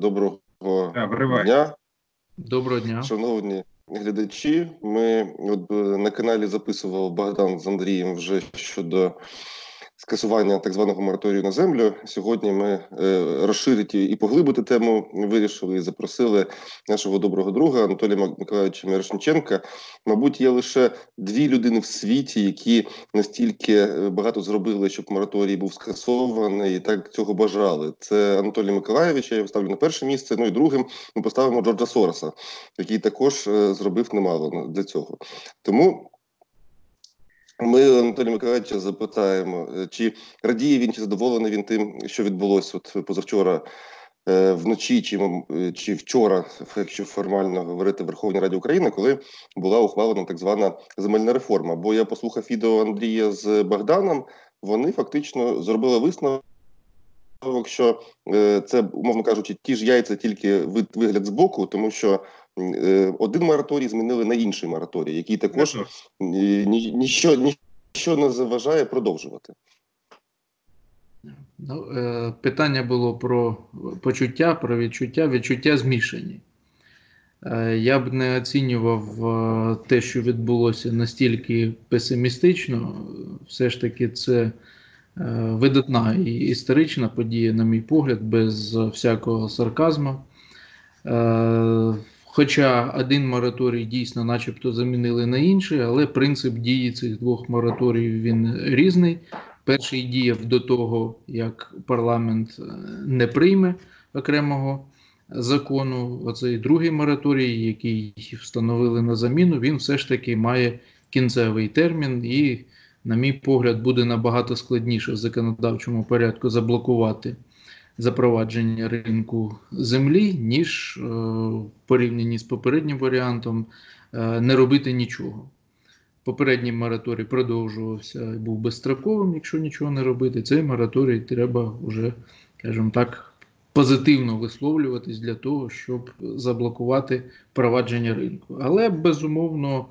Доброго Доброго дня. Доброго дня. Шановні глядачі. Ми от на каналі записував Богдан з Андрієм вже щодо скасування так званого мораторію на землю. Сьогодні ми е, розширити і поглибити тему вирішили і запросили нашого доброго друга Анатолія Миколаївича Мирошниченка. Мабуть, є лише дві людини в світі, які настільки е, багато зробили, щоб мораторій був скасований, і так цього бажали. Це Анатолій Миколаївич, я його ставлю на перше місце. Ну і другим ми поставимо Джорджа Сороса, який також е, зробив немало для цього. Тому. Ми Анатолія Миколаївича запитаємо, е, чи радіє він, чи задоволений він тим, що відбулося от позавчора е, вночі, чи е, чи вчора, якщо формально говорити в Верховній Раді України, коли була ухвалена так звана земельна реформа. Бо я послухав відео Андрія з Богданом, вони фактично зробили висновок. Що це, умовно кажучи, ті ж яйця тільки вигляд з боку, тому що один мораторій змінили на інший мораторій, який також ніщо, ніщо не заважає продовжувати. Ну, е, Питання було про почуття, про відчуття, відчуття змішані. Е, я б не оцінював те, що відбулося настільки песимістично. Все ж таки, це видатна і історична подія, на мій погляд, без всякого сарказму. Хоча один мораторій дійсно, начебто, замінили на інший, але принцип дії цих двох мораторіїв він різний. Перший діяв до того, як парламент е, не прийме окремого закону. Оцей другий мораторій, який встановили на заміну, він все ж таки має кінцевий термін, і, на мій погляд, буде набагато складніше в законодавчому порядку заблокувати запровадження ринку землі, ніж е, в порівнянні з попереднім варіантом е, не робити нічого. Попередній мораторій продовжувався і був безстроковим, якщо нічого не робити. Цей мораторій треба вже, скажімо так, позитивно висловлюватись для того, щоб заблокувати провадження ринку. Але безумовно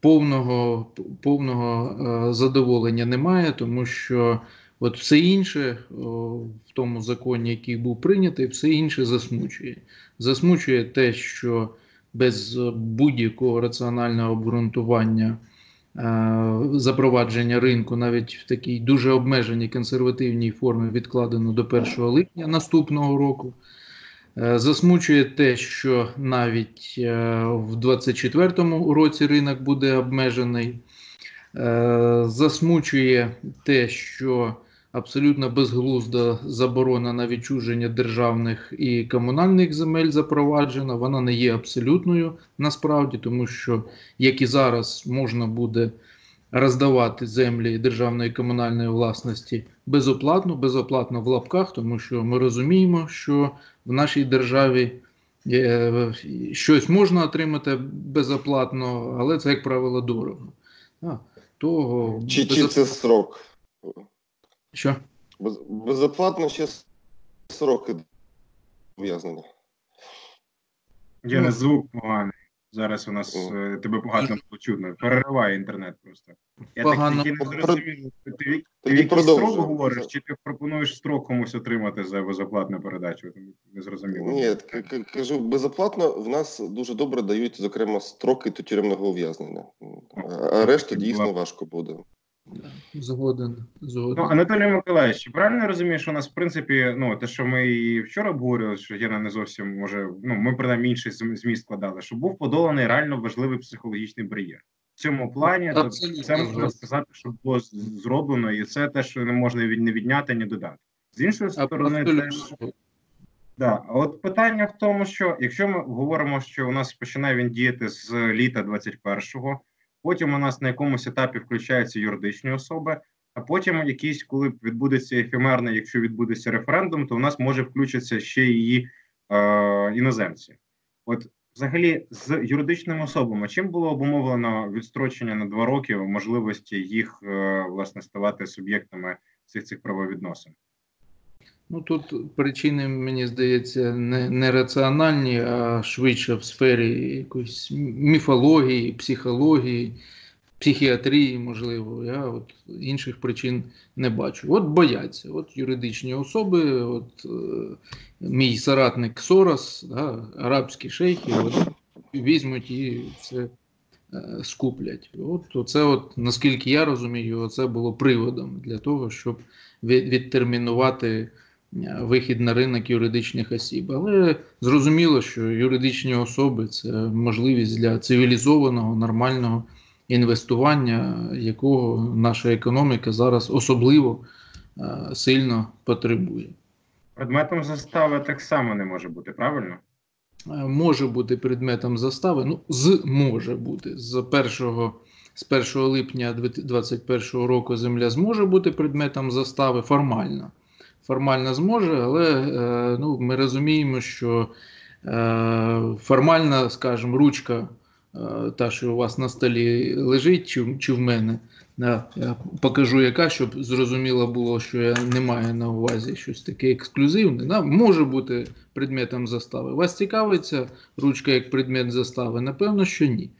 повного повного е, задоволення немає, тому що От все інше в тому законі, який був прийнятий, все інше засмучує. Засмучує те, що без будь-якого раціонального обґрунтування е, запровадження ринку навіть в такій дуже обмеженій консервативній формі відкладено до 1 липня наступного року. Е, засмучує те, що навіть е, в 2024 році ринок буде обмежений. Засмучує те, що абсолютно безглузда заборона на відчуження державних і комунальних земель запроваджена. Вона не є абсолютною насправді, тому що як і зараз можна буде роздавати землі державної і комунальної власності безоплатно, безоплатно в лапках, тому що ми розуміємо, що в нашій державі. Е, щось можна отримати безоплатно, але це, як правило, дорого. Того Чи, безоплатно... чи це срок? Що? Без, безоплатно ще сроки ув'язнення. Є не звук поганий. Зараз у нас е, тебе погано чутно. Перериває інтернет просто. Я Погано. так не зрозумів. Ти, ти, ти якийсь строк говориш, чи ти пропонуєш строк комусь отримати за безоплатну передачу? Не зрозуміло. Ні, кажу, безоплатно в нас дуже добре дають, зокрема, строки до тюремного ув'язнення. А решта дійсно важко буде. Згоден. згоден. Ну, Анатолій Миколаївич, правильно розумієш, що у нас, в принципі, ну те, що ми і вчора обговорювали, що я не зовсім може, ну ми принаймні інший зміст складали, що був подоланий реально важливий психологічний бар'єр. В цьому плані тобто, це можна сказати, що було зроблено, і це те, що не можна не відняти, ні додати. З іншої сторони, теж. Да, а от питання в тому, що якщо ми говоримо, що у нас починає він діяти з літа 21-го, Потім у нас на якомусь етапі включаються юридичні особи. А потім, якийсь, коли відбудеться ефемерний, якщо відбудеться референдум, то у нас може включитися ще її е, іноземці. От, взагалі, з юридичними особами, чим було обумовлено відстрочення на два роки можливості їх е, власне ставати суб'єктами всіх цих правовідносин? Ну тут причини, мені здається, не, не раціональні, а швидше в сфері якоїсь міфології, психології. психіатрії, можливо. Я от інших причин не бачу. От бояться. От юридичні особи, от е, мій соратник Сорос, да, арабські шейхи, от, візьмуть і це е, скуплять. От це, от, наскільки я розумію, це було приводом для того, щоб від, відтермінувати. Вихід на ринок юридичних осіб. Але зрозуміло, що юридичні особи це можливість для цивілізованого, нормального інвестування, якого наша економіка зараз особливо е, сильно потребує. Предметом застави так само не може бути, правильно? Е, може бути предметом застави, ну, з може бути. З 1 з 1 липня 2021 року земля зможе бути предметом застави формально формально зможе, але е, ну, ми розуміємо, що е, формальна, скажімо, ручка, е, та, що у вас на столі лежить, чи, чи в мене. Я покажу, яка, щоб зрозуміло було, що я не маю на увазі щось таке ексклюзивне. Да? Може бути предметом застави. Вас цікавиться ручка як предмет застави? Напевно, що ні.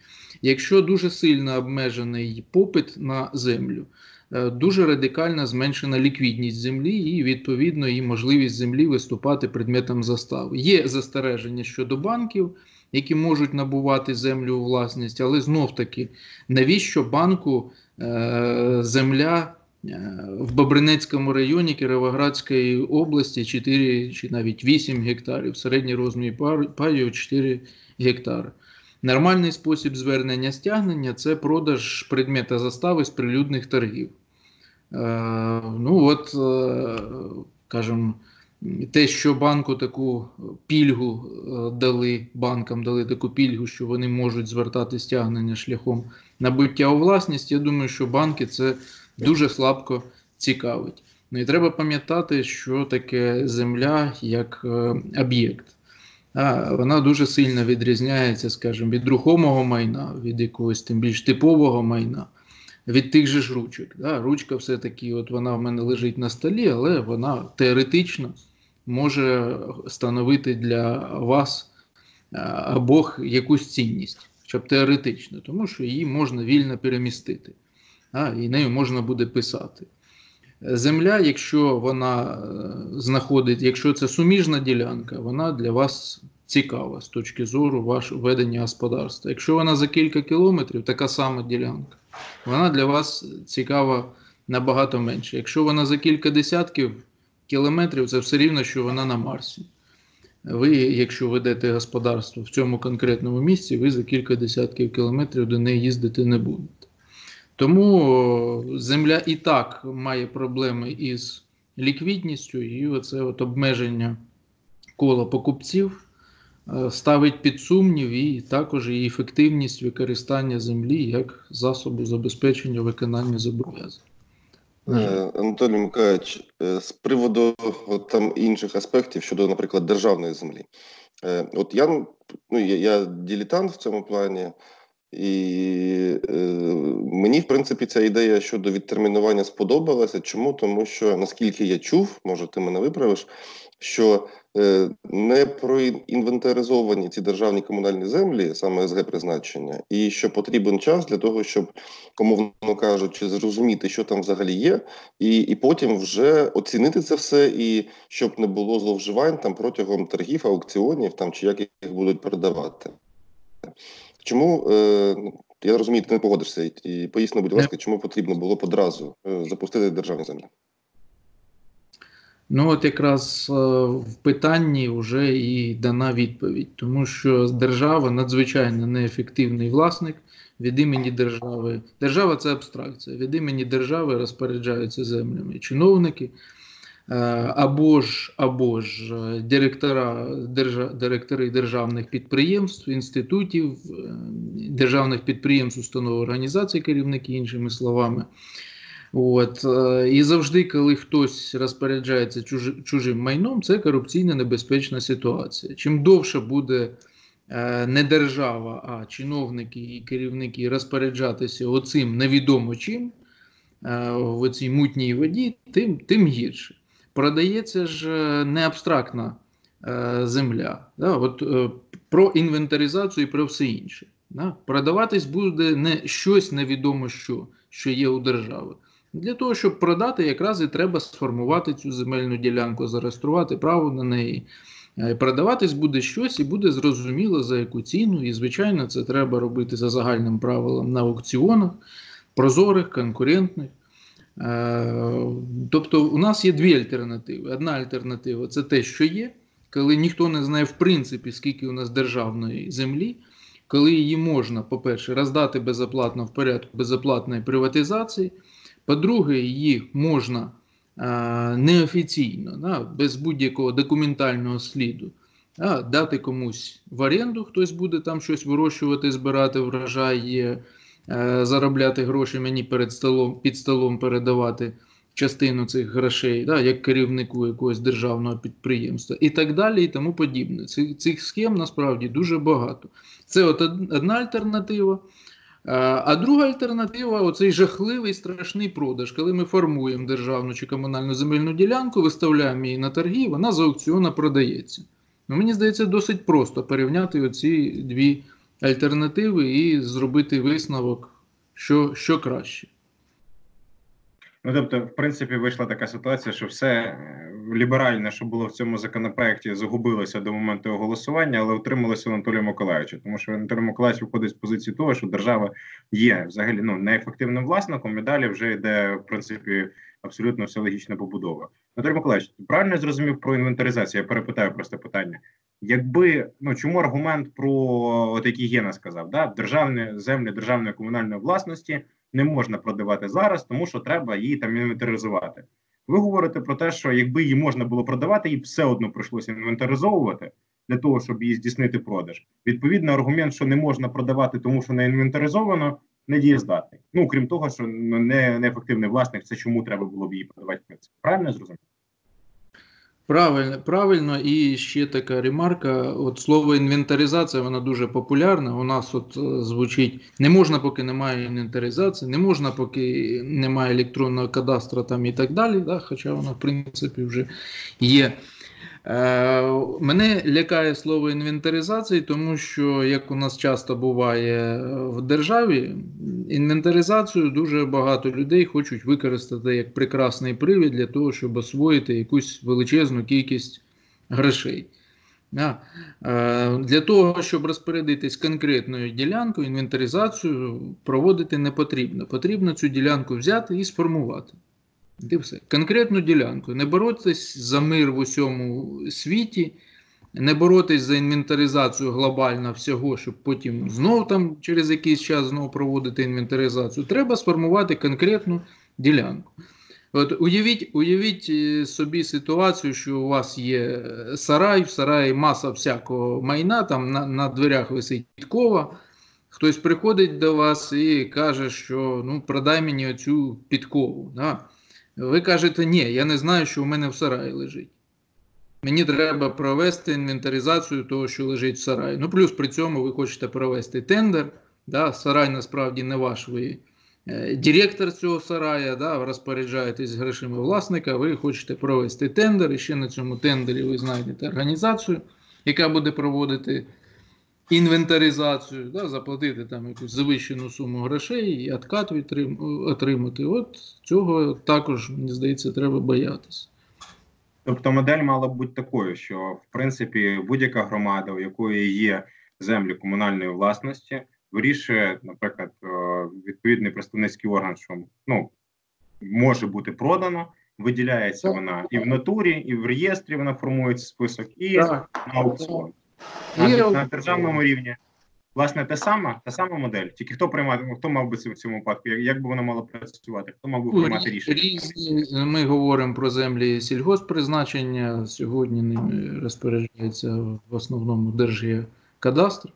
Якщо дуже сильно обмежений попит на землю, дуже радикально зменшена ліквідність землі і відповідно і можливість землі виступати предметом застави. Є застереження щодо банків, які можуть набувати землю у власність, але знов таки навіщо банку е, земля? Е, в Бобринецькому районі Кіровоградської області 4 чи навіть 8 гектарів, середній розмір паю 4 гектари. Нормальний спосіб звернення стягнення це продаж предмета застави з прилюдних торгів. Е, ну от, е, кажемо, те, що банку таку пільгу е, дали, банкам дали таку пільгу, що вони можуть звертати стягнення шляхом набуття у власність, я думаю, що банки це дуже слабко цікавить. Ну і треба пам'ятати, що таке земля як об'єкт. А, Вона дуже сильно відрізняється, скажімо, від рухомого майна, від якогось тим більш типового майна від тих же ж ручок. Да? Ручка все-таки от вона в мене лежить на столі, але вона теоретично може становити для вас або якусь цінність, хоча б теоретично, тому що її можна вільно перемістити, а, і нею можна буде писати. Земля, якщо вона е, знаходить, якщо це суміжна ділянка, вона для вас цікава з точки зору вашого ведення господарства. Якщо вона за кілька кілометрів, така сама ділянка, вона для вас цікава набагато менше. Якщо вона за кілька десятків кілометрів, це все рівно, що вона на Марсі. Ви, якщо ведете господарство в цьому конкретному місці, ви за кілька десятків кілометрів до неї їздити не будете. Тому земля і так має проблеми із ліквідністю, і оце от обмеження кола покупців ставить під сумнів і також і ефективність використання землі як засобу забезпечення виконання зобов'язань. Е, Анатолій Миколаївич, е, з приводу от, там інших аспектів щодо, наприклад, державної землі. От я ну, я, я дилетант в цьому плані, і е, мені, в принципі, ця ідея щодо відтермінування сподобалася. Чому? Тому що наскільки я чув, може ти мене виправиш, що е, не проінвентаризовані ці державні комунальні землі, саме СГ призначення, і що потрібен час для того, щоб, умовно кажучи, зрозуміти, що там взагалі є, і і потім вже оцінити це все, і щоб не було зловживань там протягом торгів, аукціонів там чи як їх будуть передавати. Чому е, я розумію, ти не погодишся, і поясни, будь ласка, чому потрібно було одразу е, запустити державні землі? Ну, от якраз е, в питанні вже і дана відповідь, тому що держава надзвичайно неефективний власник від імені держави. Держава це абстракція. Від імені держави розпоряджаються землями чиновники. Е, або ж або ж е, директора, держа, директори державних підприємств, інститутів, державних підприємств, установ організацій, керівники, іншими словами. От е, І завжди, коли хтось розпоряджається чужим майном, це корупційна небезпечна ситуація. Чим довше буде е, не держава, а чиновники і керівники розпоряджатися оцим невідомо чим е, в цій мутній воді, тим тим гірше. Продається ж не абстрактна земля. Да? От, Про інвентаризацію і про все інше. Да? Продаватись буде не щось невідомо що, що є у держави. Для того, щоб продати, якраз і треба сформувати цю земельну ділянку, зареєструвати право на неї. Е, продаватись буде щось і буде зрозуміло за яку ціну. І, звичайно, це треба робити за загальним правилом на аукціонах, прозорих, конкурентних. Е, тобто, у нас є дві альтернативи. Одна альтернатива це те, що є, коли ніхто не знає, в принципі, скільки у нас державної землі, коли її можна, по-перше, роздати безоплатно в порядку безоплатної приватизації. По-друге, її можна неофіційно, да, без будь-якого документального сліду, да, дати комусь в оренду, хтось буде там щось вирощувати, збирати врожай, е, заробляти гроші мені перед столом, під столом передавати частину цих грошей, да, як керівнику якогось державного підприємства, і так далі, і тому подібне. Цих, цих схем насправді дуже багато. Це от одна альтернатива. А друга альтернатива оцей жахливий страшний продаж, коли ми формуємо державну чи комунальну земельну ділянку, виставляємо її на торги, вона за аукціона продається. Ну, Мені здається, досить просто порівняти оці дві альтернативи і зробити висновок, що, що краще. Ну тобто, в принципі, вийшла така ситуація, що все е, ліберальне, що було в цьому законопроекті, загубилося до моменту голосування, але утрималося Анатолія Миколаївича, тому що Анатолій Миколаївич виходить з позиції того, що держава є взагалі ну неефективним власником, і далі вже йде в принципі абсолютно все логічна побудова. Анатолій Миколаївич, правильно я зрозумів про інвентаризацію? Я перепитаю просто питання. Якби ну чому аргумент про от який Гена сказав, да державні землі державної комунальної власності не можна продавати зараз, тому що треба її там інвентаризувати. Ви говорите про те, що якби її можна було продавати, їй все одно прийшлося інвентаризовувати для того, щоб її здійснити продаж. Відповідно, аргумент, що не можна продавати, тому що не інвентаризовано, не дієздатний. Ну крім того, що не неефективний власник, це чому треба було б її продавати. Правильно зрозуміло? Правильно, правильно, і ще така ремарка. От слово інвентаризація, вона дуже популярна. У нас от е, звучить: не можна, поки немає інвентаризації, не можна, поки немає електронного кадастра там і так далі. Да? Хоча воно, в принципі, вже є. Е, мене лякає слово інвентаризації, тому що, як у нас часто буває в державі, інвентаризацію дуже багато людей хочуть використати як прекрасний привід для того, щоб освоїти якусь величезну кількість грошей. Е, для того, щоб розпорядитись конкретною ділянкою, інвентаризацію проводити не потрібно. Потрібно цю ділянку взяти і сформувати. Все. Конкретну ділянку. Не боротись за мир в усьому світі, не боротись за інвентаризацію глобально всього, щоб потім знов там через якийсь час знов проводити інвентаризацію. Треба сформувати конкретну ділянку. От Уявіть уявіть е, собі ситуацію, що у вас є сарай, в сараї маса всякого майна, там на на дверях висить підкова. Хтось приходить до вас і каже, що ну, продай мені оцю підкову. Да? Ви кажете, ні, я не знаю, що у мене в сараї лежить. Мені треба провести інвентаризацію того, що лежить в сараї. Ну, плюс при цьому ви хочете провести тендер. Да, Сарай насправді не ваш ви е, директор цього сарая, да, розпоряджаєтесь грошима власника, ви хочете провести тендер, і ще на цьому тендері ви знайдете організацію, яка буде проводити інвентаризацію, да, заплатити там якусь завищену суму грошей і откат отримати. От цього також, мені здається, треба боятися. Тобто модель мала б бути такою, що в принципі будь-яка громада, у якої є землі комунальної власності, вирішує, наприклад, е, відповідний представницький орган, що ну може бути продано, виділяється так. вона і в натурі, і в реєстрі вона формується список, і так. на аукціон. І... на державному рівні власне те саме, та сама модель. Тільки хто приймати, хто мав би в цьому випадку, як, як би воно мало працювати, хто мав би приймати рішення? Різні ми говоримо про землі сільгоспризначення. Сьогодні ними розпоряджається в основному Держгеокадастр.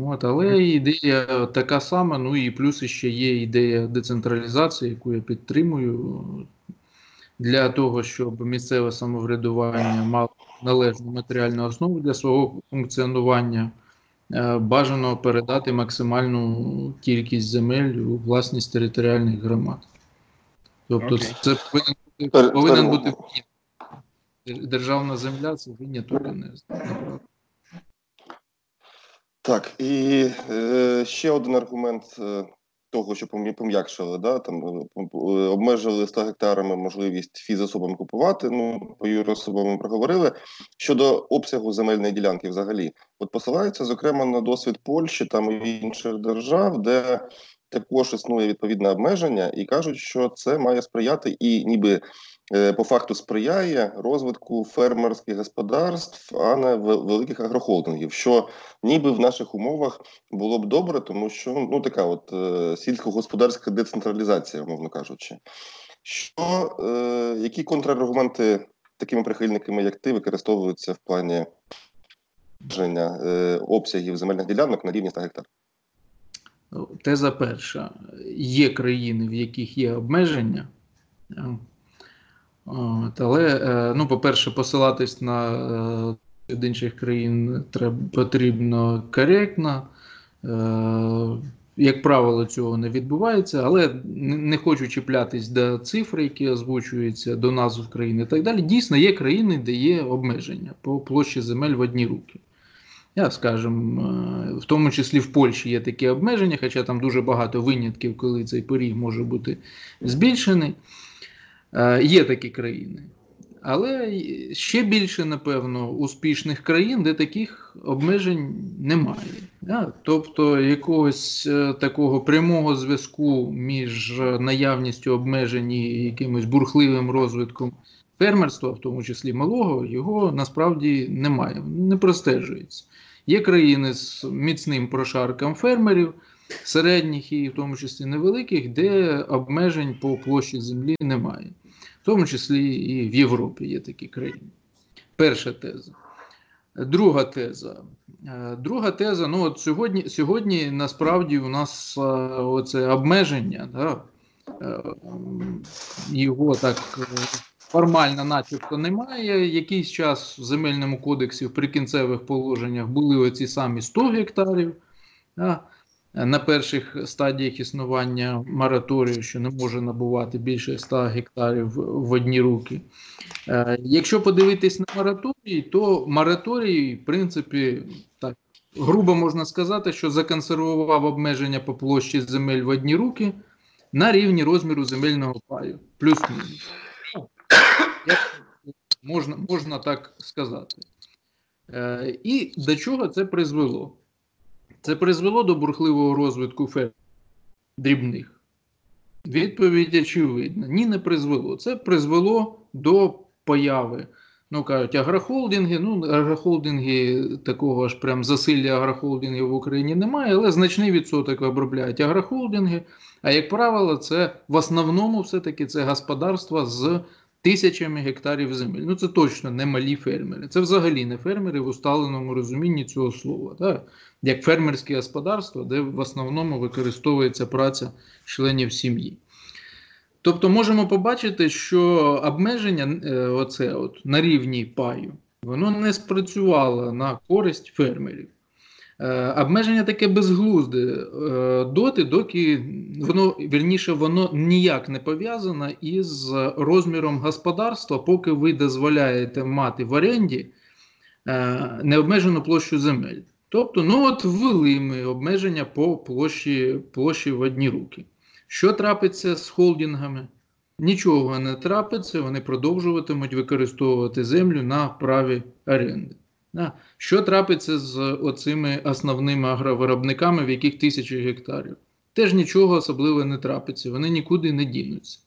От, але ідея така сама. Ну і плюс ще є ідея децентралізації, яку я підтримую для того, щоб місцеве самоврядування мало належну матеріальну основу для свого функціонування. Е, бажано передати максимальну кількість земель у власність територіальних громад. Тобто, okay. це повинен бути, повинен бути державна земля, це виняток не Так, і е, ще один аргумент е, того, що пом'якшили, да, там е, обмежили 100 гектарами можливість фізособам купувати. Ну, по юрособам проговорили. Щодо обсягу земельної ділянки, взагалі, от посилаються зокрема на досвід Польщі там і інших держав, де також існує відповідне обмеження, і кажуть, що це має сприяти і ніби Е, по факту сприяє розвитку фермерських господарств, а не великих агрохолдингів, що ніби в наших умовах було б добре, тому що ну така от е, сільськогосподарська децентралізація, мовно кажучи. Що е, які контраргументи такими прихильниками, як ти, використовуються в плані обмеження е, обсягів земельних ділянок на рівні 100 гектар? Теза перша: є країни, в яких є обмеження. От, Але, е, ну, по-перше, посилатись на е, інших країн треба, потрібно коректно. Е, як правило, цього не відбувається, але не хочу чіплятись до цифр, які озвучуються, до назв країни і так далі. Дійсно, є країни, де є обмеження по площі земель в одні руки. Я скажімо, в тому числі в Польщі є такі обмеження, хоча там дуже багато винятків, коли цей поріг може бути збільшений. Е, є такі країни. Але ще більше, напевно, успішних країн, де таких обмежень немає. Тобто якогось е, такого прямого зв'язку між наявністю обмежень і якимось бурхливим розвитком фермерства, в тому числі малого, його насправді немає, не простежується. Є країни з міцним прошарком фермерів, середніх і в тому числі невеликих, де обмежень по площі землі немає в тому числі і в Європі є такі країни. Перша теза. Друга теза. Е, друга теза, ну от сьогодні сьогодні насправді у нас е, оце обмеження, да, е, його так формально начебто немає. Якийсь час в земельному кодексі в прикінцевих положеннях були оці самі 100 гектарів. Да, на перших стадіях існування мораторію, що не може набувати більше 100 гектарів в одні руки. Е, якщо подивитись на мораторій, то мораторій, в принципі, так грубо можна сказати, що законсервував обмеження по площі земель в одні руки на рівні розміру земельного паю, плюс-мінус. Можна, можна так сказати. Е, і до чого це призвело? Це призвело до бурхливого розвитку ферм дрібних? Відповідь очевидна. Ні, не призвело. Це призвело до появи. Ну, кажуть, агрохолдинги. Ну, агрохолдинги такого ж прям засилля агрохолдингів в Україні немає, але значний відсоток обробляють агрохолдинги. А як правило, це в основному все-таки це господарства з тисячами гектарів земель. Ну це точно не малі фермери. Це взагалі не фермери в усталеному розумінні цього слова. Так? Як фермерське господарство, де в основному використовується праця членів сім'ї. Тобто можемо побачити, що обмеження е, оце от, на рівні паю, воно не спрацювало на користь фермерів. Е, обмеження таке безглузде е, доти, доки воно вірніше, воно ніяк не пов'язане із розміром господарства, поки ви дозволяєте мати в оренді необмежену площу земель. Тобто, ну от ввели ми обмеження по площі площі в одні руки. Що трапиться з холдингами? Нічого не трапиться, вони продовжуватимуть використовувати землю на праві оренди. Що трапиться з оцими основними агровиробниками, в яких тисячі гектарів? Теж нічого особливо не трапиться, вони нікуди не дінуться.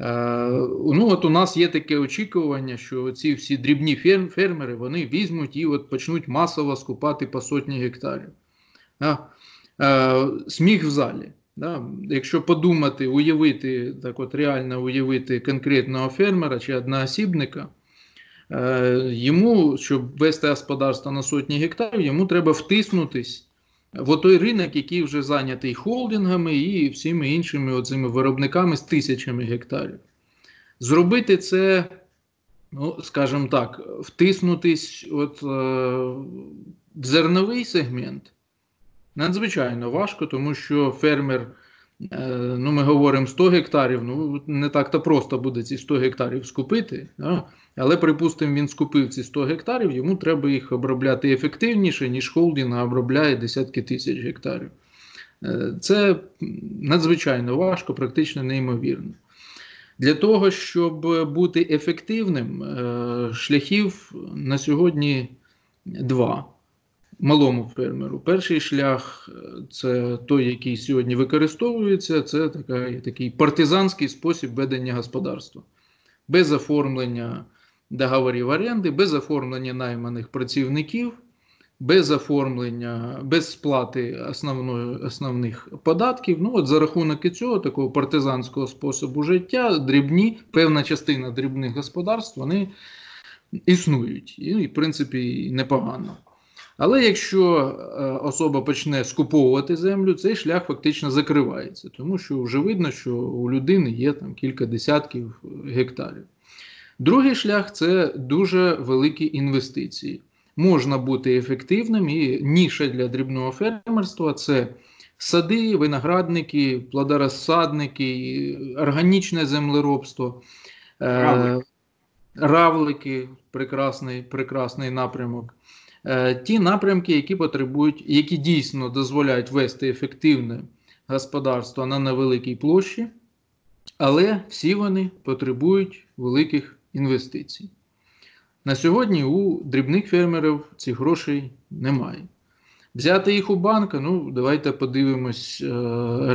Е, ну от У нас є таке очікування, що ці всі дрібні фермери вони візьмуть і от почнуть масово скупати по сотні гектарів. Е, сміх в залі. Да? Якщо подумати, уявити, так от реально уявити конкретного фермера чи одноосібника, Е, йому, щоб вести господарство на сотні гектарів, йому треба втиснутись в той ринок, який вже зайнятий холдингами і всіми іншими оцими виробниками з тисячами гектарів. Зробити це, ну, скажімо так, втиснутись от, е, в зерновий сегмент надзвичайно важко, тому що фермер ну, ми говоримо 100 гектарів, ну не так-то просто буде ці 100 гектарів скупити. Да? Але, припустимо, він скупив ці 100 гектарів, йому треба їх обробляти ефективніше, ніж холдинг обробляє десятки тисяч гектарів. Е, це надзвичайно важко, практично неймовірно. Для того, щоб бути ефективним, е, шляхів на сьогодні два. Малому фермеру. Перший шлях це той, який сьогодні використовується, це така, такий партизанський спосіб ведення господарства. Без оформлення договорів оренди, без оформлення найманих працівників, без оформлення, без сплати основної, основних податків. Ну от За рахунок і цього такого партизанського способу життя, дрібні, певна частина дрібних господарств вони існують. І, в принципі, непогано. Але якщо е, особа почне скуповувати землю, цей шлях фактично закривається, тому що вже видно, що у людини є там кілька десятків гектарів. Другий шлях це дуже великі інвестиції. Можна бути ефективним і ніша для дрібного фермерства це сади, виноградники, плодорозсадники, органічне землеробство, равлики, равлики прекрасний, прекрасний напрямок. Е, ті напрямки, які потребують, які дійсно дозволяють вести ефективне господарство на невеликій площі, але всі вони потребують великих інвестицій. На сьогодні у дрібних фермерів цих грошей немає. Взяти їх у банка, ну давайте подивимось е,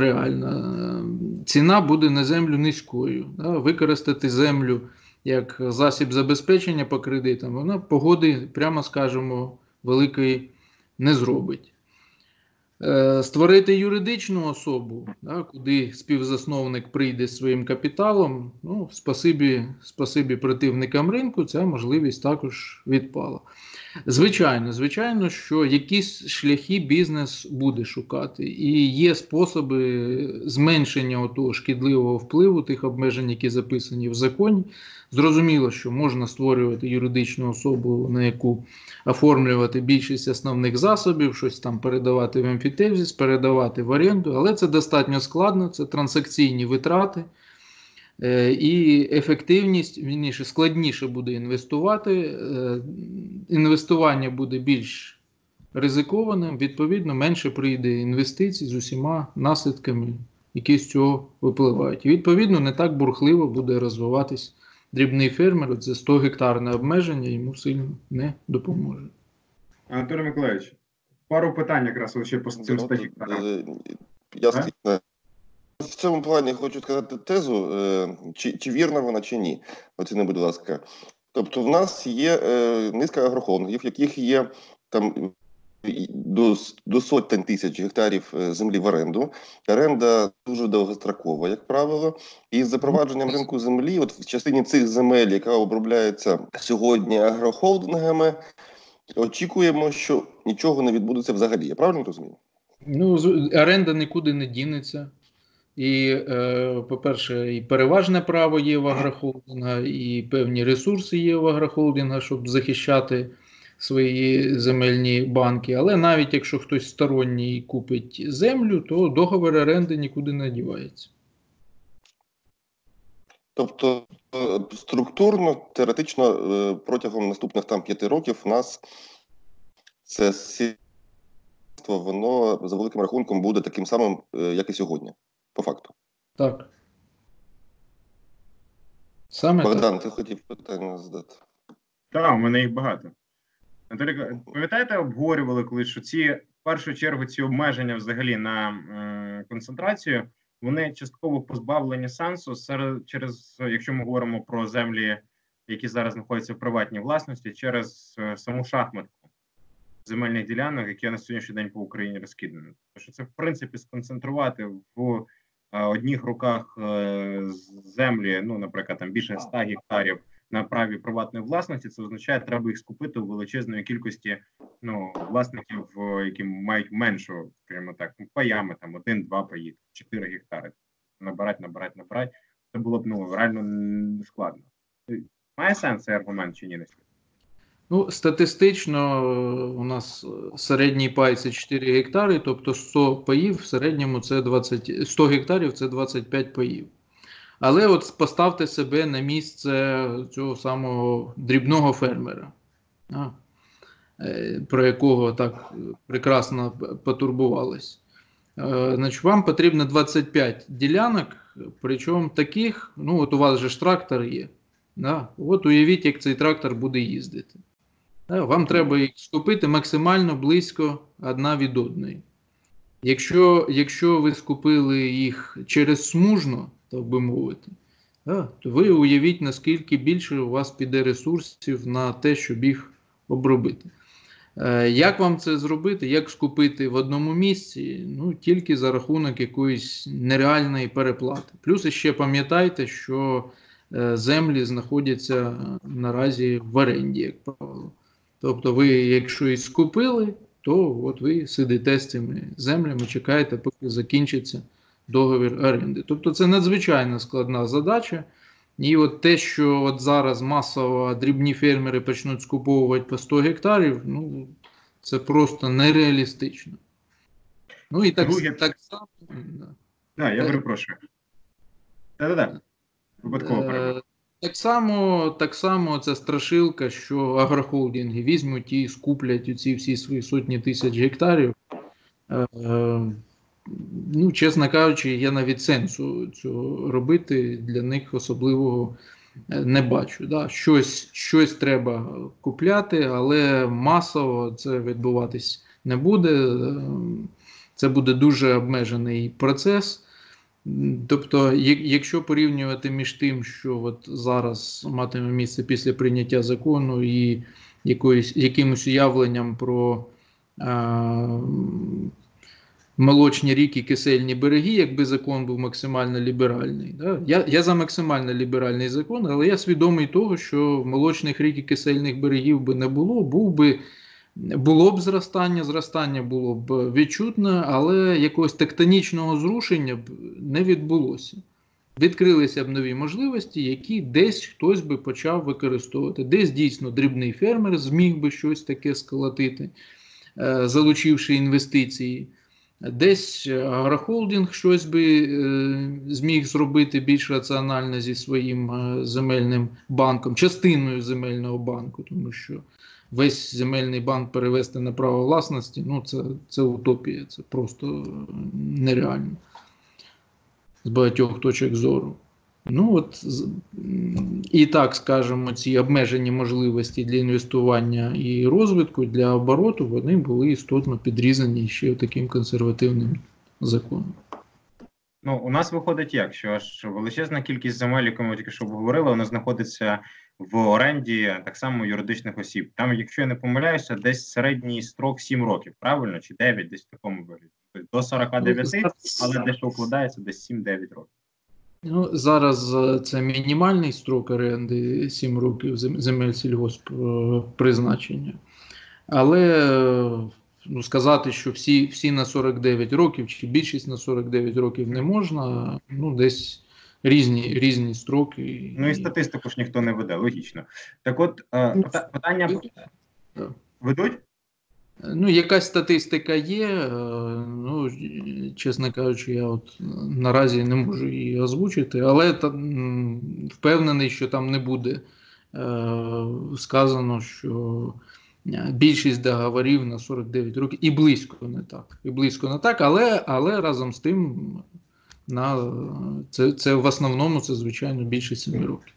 реально. Ціна буде на землю низькою. Да? Використати землю як засіб забезпечення по кредитам, вона погоди, прямо скажемо, великої не зробить. Е, створити юридичну особу, да, куди співзасновник прийде своїм капіталом, ну, спасибі, спасибі противникам ринку, ця можливість також відпала. Звичайно, звичайно, що якісь шляхи бізнес буде шукати, і є способи зменшення того шкідливого впливу тих обмежень, які записані в законі. Зрозуміло, що можна створювати юридичну особу, на яку оформлювати більшість основних засобів, щось там передавати в емфітевзіс, передавати в оренду, але це достатньо складно, це транзакційні витрати. Е, і ефективність вірніше, складніше буде інвестувати. Е, інвестування буде більш ризикованим, відповідно, менше прийде інвестицій з усіма наслідками, які з цього випливають. І відповідно, не так бурхливо буде розвиватись дрібний фермер. Це 100 гектарне обмеження йому сильно не допоможе. Анатолій Миколаївич, пару питань якраз ще по цим 100 гектарам. Е, я в цьому плані хочу сказати тезу, е, чи чи вірна вона, чи ні. Оціни, будь ласка. Тобто, в нас є е, низка агрохолдингів, в яких є там до до сотень тисяч гектарів е, землі в оренду. Оренда дуже довгострокова, як правило. І з запровадженням ринку землі, от в частині цих земель, яка обробляється сьогодні агрохолдингами, очікуємо, що нічого не відбудеться взагалі. Я правильно розумію? Ну, оренда нікуди не дінеться. І, е, по-перше, і переважне право є в агрохолдинга, і певні ресурси є в агрохолдинга, щоб захищати свої земельні банки. Але навіть якщо хтось сторонній купить землю, то договір оренди нікуди не дівається. Тобто е, структурно, теоретично, е, протягом наступних там п'яти років у нас це сільство, воно за великим рахунком буде таким самим, як і сьогодні по факту. Так. Саме Богдан, так. ти хотів питання задати? Так, у мене їх багато. Анатолій, пам'ятаєте, обговорювали, коли що ці в першу чергу ці обмеження взагалі на е, концентрацію, вони частково позбавлені сенсу серед через, якщо ми говоримо про землі, які зараз знаходяться в приватній власності, через е, саму шахматку земельних ділянок, які на сьогоднішній день по Україні розкидані. Тому що це в принципі сконцентрувати в одних руках е, землі, ну наприклад, там більше 100 гектарів на праві приватної власності, це означає, що треба їх скупити у величезної кількості ну власників, які мають меншу, скажімо так, ну, паями там один-два паї, 4 гектари. Набирати, набирати, набирати. Це було б ну реально складно. Має сенс цей аргумент чи ні? Ну, статистично е, у нас середній пай це 4 гектари, тобто 100 паїв в середньому це 20, 100 гектарів це 25 паїв. Але от поставте себе на місце цього самого дрібного фермера, а, е, про якого так прекрасно потурбувались. Е, Значить, вам потрібно 25 ділянок, причому таких, ну от у вас же ж трактор є. Да? От уявіть, як цей трактор буде їздити. Да? Вам треба їх скупити максимально близько одна від одної. Якщо, якщо ви скупили їх через смужно, так би мовити, да, то ви уявіть, наскільки більше у вас піде ресурсів на те, щоб їх обробити. Е, Як вам це зробити? Як скупити в одному місці? Ну, тільки за рахунок якоїсь нереальної переплати. Плюс ще пам'ятайте, що е, землі знаходяться наразі в оренді, як правило. Тобто, ви, якщо і скупили, то от ви сидите з цими землями, чекаєте, поки закінчиться договір оренди. Тобто це надзвичайно складна задача. І от те, що от зараз масово дрібні фермери почнуть скуповувати по 100 гектарів, ну це просто нереалістично. Ну і так, Друге- так само. да. Да, я Е. перепрошую. Так-так. Випадково Е. Так само, так само ця страшилка, що агрохолдинги візьмуть і скуплять оці всі свої сотні тисяч гектарів. Е, е, Ну, чесно кажучи, я навіть сенсу цього робити для них особливого е, не бачу. Да? Щось, щось треба купляти, але масово це відбуватись не буде. Е, Це буде дуже обмежений процес. Тобто, якщо порівнювати між тим, що от зараз матиме місце після прийняття закону і якоюсь, якимось уявленням про а, молочні ріки, кисельні береги, якби закон був максимально ліберальний. Да? Я, я за максимально ліберальний закон, але я свідомий того, що молочних рік і кисельних берегів би не було, був би. Було б зростання, зростання було б відчутне, але якогось тектонічного зрушення б не відбулося. Відкрилися б нові можливості, які десь хтось би почав використовувати. Десь дійсно дрібний фермер зміг би щось таке сколотити, е, залучивши інвестиції. Десь агрохолдинг щось би е, зміг зробити більш раціонально зі своїм е, земельним банком, частиною земельного банку, тому що весь земельний банк перевести на право власності, ну це, це утопія, це просто нереально з багатьох точок зору. Ну от і так скажемо, ці обмежені можливості для інвестування і розвитку для обороту вони були істотно підрізані ще таким консервативним законом. Ну, у нас виходить як, що аж величезна кількість земель, яку ми тільки що обговорили, вона знаходиться в оренді так само юридичних осіб. Там, якщо я не помиляюся, десь середній строк 7 років, правильно? Чи 9, десь в такому вигляді. Тобто До 49, але дещо укладається десь 7-9 років. Ну, зараз е, це мінімальний строк оренди 7 років земель сільгосп е, призначення. Але е, ну, сказати, що всі, всі на 49 років чи більшість на 49 років не можна, ну десь різні, різні строки. Ну і статистику ж ніхто не веде, логічно. Так от, Ну, пита- питання ведуть? Ну, якась статистика є. е, Ну, чесно кажучи, я от наразі не можу її озвучити, але та, впевнений, що там не буде е, сказано, що е, більшість договорів на 49 років і близько не так. І близько не так, але, але разом з тим на, це, це в основному це, звичайно, більше 7 років.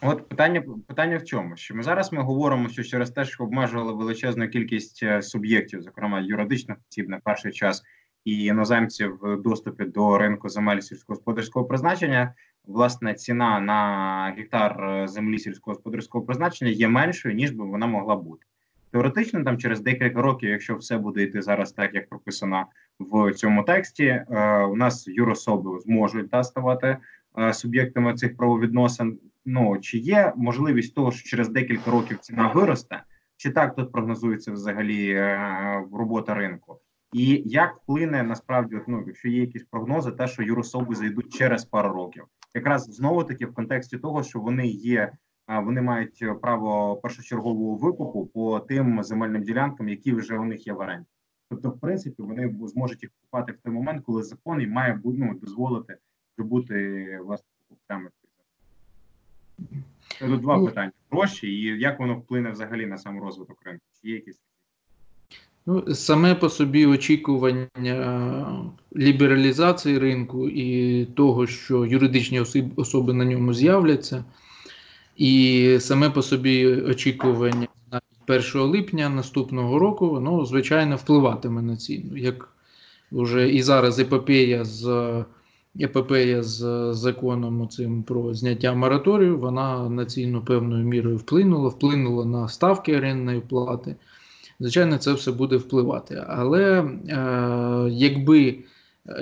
От питання питання в чому? Що ми зараз ми говоримо, що через те, що обмежували величезну кількість е, суб'єктів, зокрема юридичних осіб на перший час і іноземців в доступі до ринку земель сільськогосподарського призначення, власне, ціна на гектар е, землі сільськогосподарського призначення є меншою ніж би вона могла бути. Теоретично, там через декілька років, якщо все буде йти зараз так, як прописано в цьому тексті, е, у нас юрособи зможуть да, ставати е, суб'єктами цих правовідносин. Ну чи є можливість того, що через декілька років ціна виросте, чи так тут прогнозується взагалі е, робота ринку? І як вплине насправді, ну, якщо є якісь прогнози, те, що юрособи зайдуть через пару років, якраз знову таки в контексті того, що вони є а, вони мають право першочергового викупу по тим земельним ділянкам, які вже у них є в оренді. Тобто, в принципі, вони зможуть їх купувати в той момент, коли закон і має ну, дозволити бути власне покупцями. Це тут два ну, питання: гроші і як воно вплине взагалі на сам розвиток ринку? Чи є якісь Ну, Саме по собі очікування лібералізації ринку і того, що юридичні особи на ньому з'являться, і саме по собі очікування 1 липня наступного року, воно, звичайно, впливатиме на ціну. Як вже і зараз епопея з епопея з законом цим про зняття мораторію, вона на ціну певною мірою вплинула, вплинула на ставки орендної плати звичайно, це все буде впливати. Але е, якби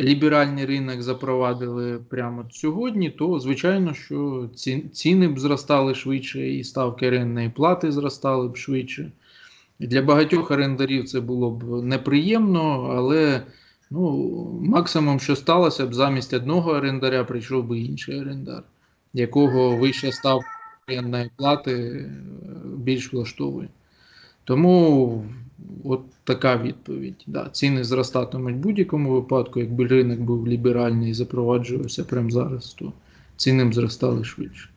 ліберальний ринок запровадили прямо сьогодні, то звичайно, що ціни б зростали швидше, і ставки орендної плати зростали б швидше. Для багатьох орендарів це було б неприємно, але ну, максимум, що сталося б, замість одного орендаря прийшов би інший орендар, якого вища ставка орендної плати е, більш влаштовує. Тому от така відповідь. Да, Ціни зростатимуть в будь-якому випадку, якби ринок був ліберальний і запроваджувався прямо зараз, то ціни б зростали швидше.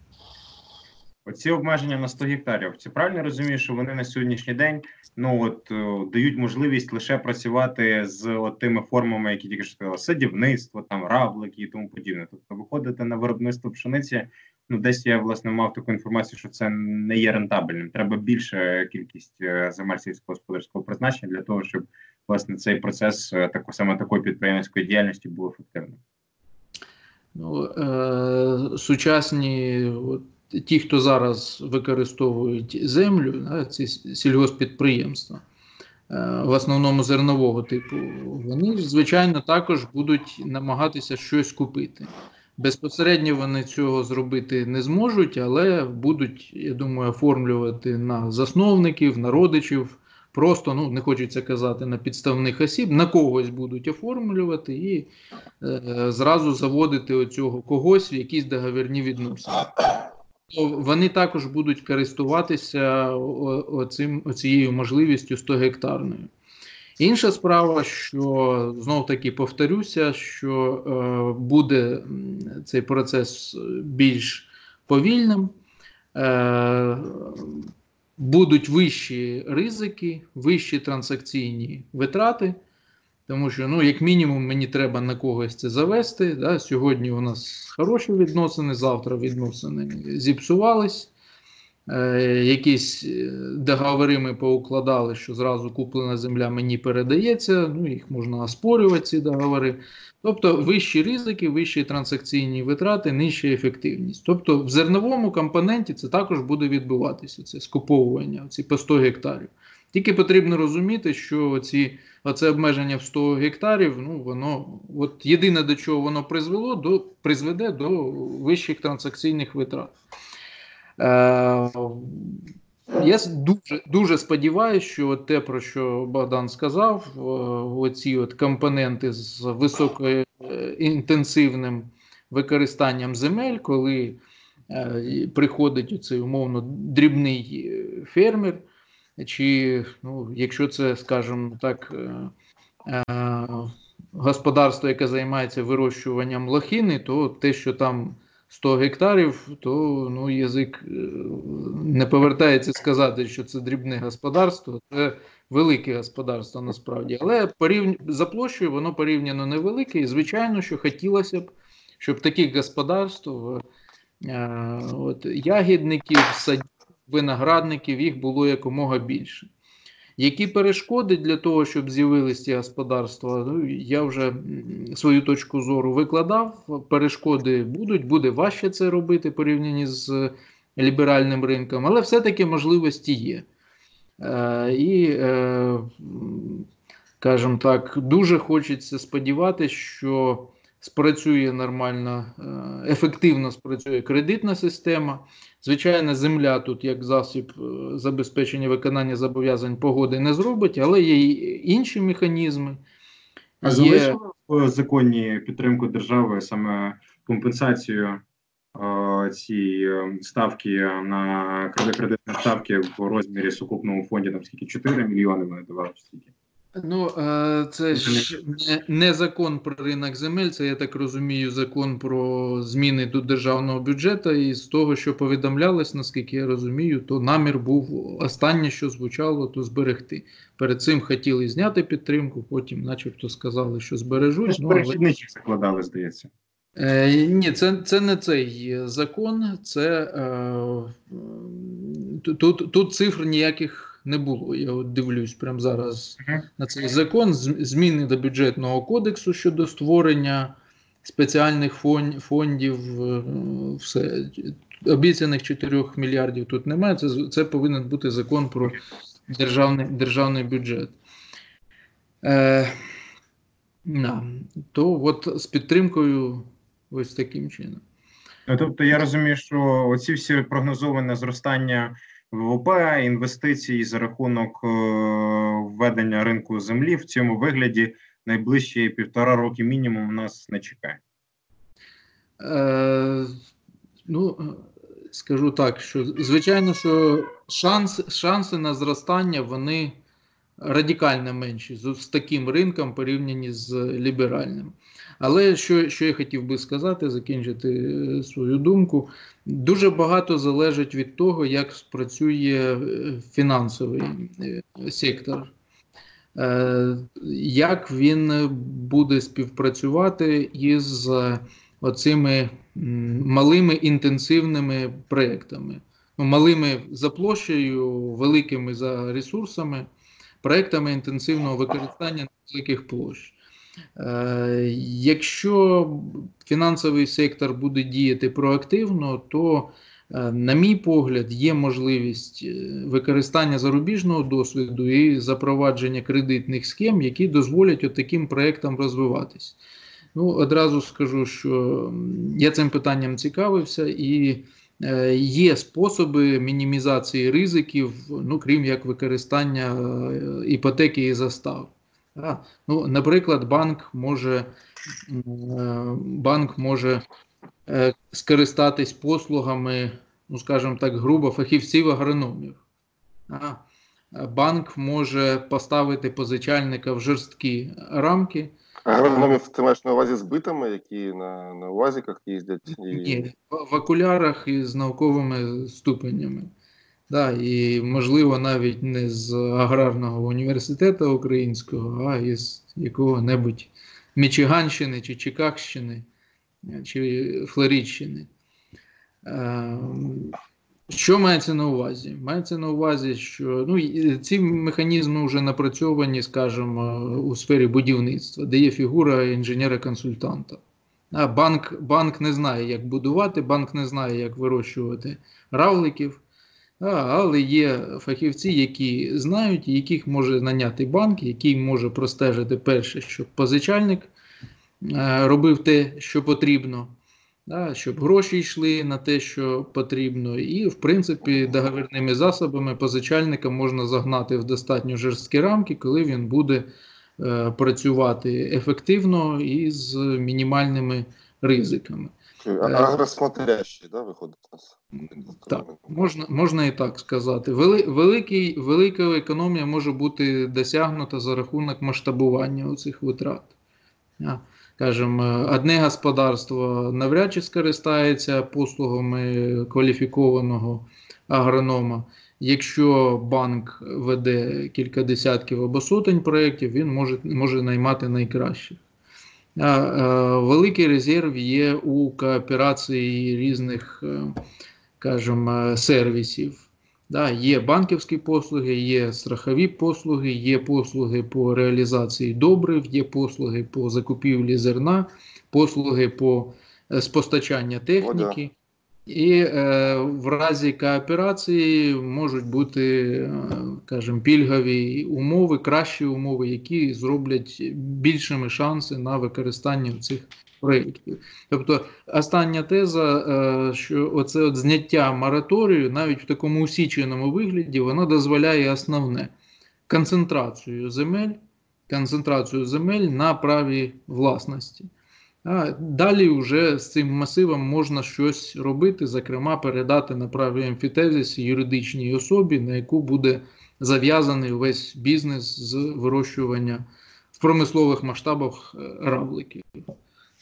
Оці обмеження на 100 гектарів. Чи правильно розумію, що вони на сьогоднішній день ну от е, дають можливість лише працювати з от тими формами, які тільки що сказали, садівництво, там раблики і тому подібне. Тобто виходити на виробництво пшениці ну десь я власне мав таку інформацію, що це не є рентабельним. Треба більша кількість е, земель сільськогосподарського призначення для того, щоб власне цей процес е, тако саме такої підприємницької діяльності був ефективним. Ну, е, Сучасні от, ті, хто зараз використовують землю, ці сільгоспідприємства, е, в основному зернового типу, вони звичайно також будуть намагатися щось купити. Безпосередньо вони цього зробити не зможуть, але будуть, я думаю, оформлювати на засновників, на родичів. Просто ну не хочеться казати на підставних осіб, на когось будуть оформлювати і е, зразу заводити оцього когось в якісь договірні відносини. Вони також будуть користуватися оцим, оцією можливістю 100 гектарною. Інша справа, що знов таки повторюся, що е, буде цей процес більш повільним, е, будуть вищі ризики, вищі транзакційні витрати, тому що, ну, як мінімум, мені треба на когось це завести. Да? Сьогодні у нас хороші відносини, завтра відносини зіпсувались. Е, якісь е, договори ми поукладали, що зразу куплена земля мені передається, ну їх можна оспорювати, ці договори. Тобто вищі ризики, вищі транзакційні витрати, нижча ефективність. Тобто в зерновому компоненті це також буде відбуватися, це скуповування ці по 100 гектарів. Тільки потрібно розуміти, що ці, оце обмеження в 100 гектарів, ну воно от єдине до чого воно призвело, до призведе до вищих транзакційних витрат. Е, я дуже дуже сподіваюся, що те, про що Богдан сказав, е, оці от компоненти з високоінтенсивним використанням земель, коли е, приходить оцей умовно дрібний фермер, чи ну, якщо це, скажімо так, господарство, яке займається вирощуванням лохини, то те, що там 100 гектарів, то ну, язик е, не повертається сказати, що це дрібне господарство, це велике господарство насправді. Але порівня... за площею воно порівняно невелике. І, звичайно, що хотілося б, щоб таких господарств, е, от, ягідників, садів, виноградників їх було якомога більше. Які перешкоди для того, щоб з'явилися ці господарства? Ну, я вже свою точку зору викладав. Перешкоди будуть, буде важче це робити порівняно з ліберальним ринком, але все-таки можливості є. Е, І, е, скажімо так, дуже хочеться сподіватися, що спрацює нормально, е, ефективно спрацює кредитна система. Звичайно, земля тут як засіб е, забезпечення виконання зобов'язань погоди не зробить, але є й інші механізми. А залишили в законі підтримку держави саме компенсацію е, ці е, ставки на кредитні ставки в розмірі сукупному фонді там скільки 4 мільйони вони давали чи скільки. Ну, е, це ж не, закон про ринок земель, це я так розумію, закон про зміни до державного бюджету. І з того, що повідомлялось, наскільки я розумію, то намір був останнє, що звучало, то зберегти. Перед цим хотіли зняти підтримку, потім, начебто, сказали, що збережуть. Ну, але... Закладали, здається. Е, ні, це, це не цей закон, це е, тут, тут цифр ніяких не було. Я от дивлюсь прямо зараз на цей закон. Зміни до бюджетного кодексу щодо створення спеціальних фондів. е, Все обіцяних 4 мільярдів тут немає. Це, це повинен бути закон про державний, державний бюджет. Е, да. То от з підтримкою ось таким чином. Ну, тобто я розумію, що оці всі прогнозоване зростання ВВП, інвестиції за рахунок е, введення ринку землі в цьому вигляді найближчі півтора роки мінімум нас не чекає. Е, ну, скажу так, що звичайно, що шанс, шанси на зростання вони радикально менші з, з таким ринком порівняні з ліберальним. Але що, що я хотів би сказати, закінчити е, свою думку, дуже багато залежить від того, як спрацює е, фінансовий е, сектор. Як він буде співпрацювати із оцими малими інтенсивними проектами, ну, малими за площею, великими за ресурсами, проектами інтенсивного використання великих площ. Е, Якщо фінансовий сектор буде діяти проактивно, то, е, на мій погляд, є можливість е, використання зарубіжного досвіду і запровадження кредитних схем, які дозволять таким проектам розвиватись. Ну, одразу скажу, що я цим питанням цікавився, і є способи мінімізації ризиків, ну, крім як використання іпотеки і застав. Ну, наприклад, банк може, е, банк може е, скористатись послугами, ну, скажімо так, грубо, фахівців агрономів. Банк може поставити позичальника в жорсткі рамки. Агрономів ти маєш на увазі збитами, які на, на УАЗіках їздять. І... Ні, в окулярах із науковими ступенями. Да, і, можливо, навіть не з аграрного університету українського, а із якого-небудь Мічиганщини чи Чикагщини е, чи Флорідщини. Е, Що мається на увазі? Мається на увазі, що ну, ці механізми вже напрацьовані, скажімо, у сфері будівництва, де є фігура інженера-консультанта. А банк, банк не знає, як будувати, банк не знає, як вирощувати равликів. Але є фахівці, які знають, яких може наняти банк, який може простежити перше, щоб позичальник е, робив те, що потрібно, щоб гроші йшли на те, що потрібно. І, в принципі, договірними засобами позичальника можна загнати в достатньо жорсткі рамки, коли він буде е, працювати ефективно і з мінімальними ризиками. А- Агросмотрящий, да, виходить нас? Так, можна, можна і так сказати. Вели, великий, велика економія може бути досягнута за рахунок масштабування цих витрат. А, Кажемо, одне господарство навряд чи скористається послугами кваліфікованого агронома. Якщо банк веде кілька десятків або сотень проєктів, він може, може наймати найкращих. А, е, Великий резерв є у кооперації різних, скажімо, сервісів. Да, є банківські послуги, є страхові послуги, є послуги по реалізації добрив, є послуги по закупівлі зерна, послуги по спостачання техніки. І е, в разі кооперації можуть бути, е, кажемо, пільгові умови, кращі умови, які зроблять більшими шанси на використання цих проєктів. Тобто, остання теза, е, що оце от зняття мораторію, навіть в такому усіченому вигляді, воно дозволяє основне концентрацію земель, концентрацію земель на праві власності. А далі вже з цим масивом можна щось робити, зокрема, передати на праві емфітезис юридичній особі, на яку буде зав'язаний весь бізнес з вирощування в промислових масштабах е, равликів,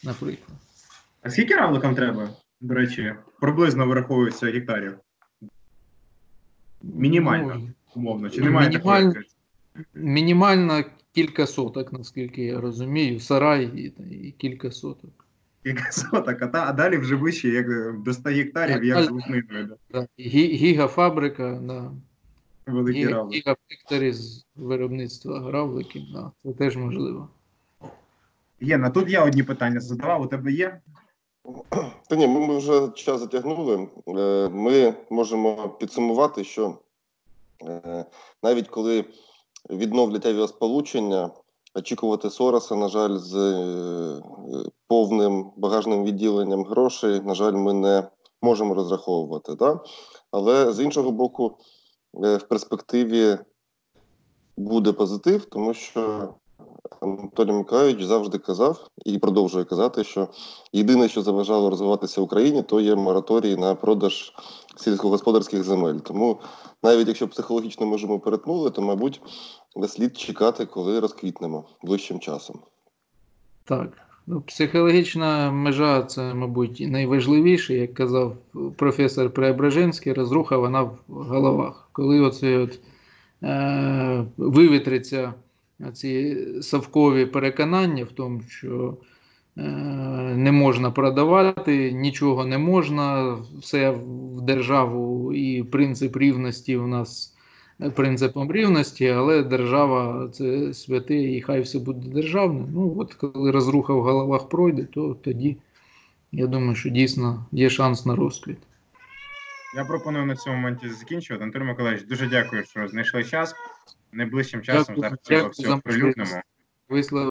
наприклад. А скільки равликам треба? До речі, приблизно вираховується гектарів, Мінімально. Ну, умовно, чи немає Мінімально. такої? Кілька соток, наскільки я розумію, сарай і, і кілька соток. Кілька соток, а, та, а далі вже вище, як е, до 100 гектарів, як з лукниною, да. Гі- Гігафабрика, да. великі Гі- равлики. з виробництва гравликів, да. це теж можливо. Єна, тут я одні питання задавав, у тебе є? Та ні, ми, ми вже час затягнули. Е, Ми можемо підсумувати, що е, навіть коли відновлять авіасполучення, очікувати Сороса, на жаль, з е, повним багажним відділенням грошей, на жаль, ми не можемо розраховувати. Да? Але з іншого боку, е, в перспективі буде позитив, тому що Анатолій Миколаївич завжди казав і продовжує казати, що єдине, що заважало розвиватися Україні, то є мораторій на продаж сільськогосподарських земель. Тому навіть якщо психологічно межу перетнули, то мабуть слід чекати, коли розквітнемо ближчим часом. Так. Ну, психологічна межа це, мабуть, найважливіше, як казав професор Преображенський, розруха вона в головах. Коли оце от, е, вивітриться ці совкові переконання в тому, що е, не можна продавати, нічого не можна, все в державу і принцип рівності у нас принципом рівності, але держава це святе, і хай все буде державне. Ну, от коли розруха в головах пройде, то тоді я думаю, що дійсно є шанс на розквіт. Я пропоную на цьому моменті закінчувати. Антон Миколаївич, дуже дякую, що знайшли час. Найближчим часом Дякую. зараз цього всього прилюднимо.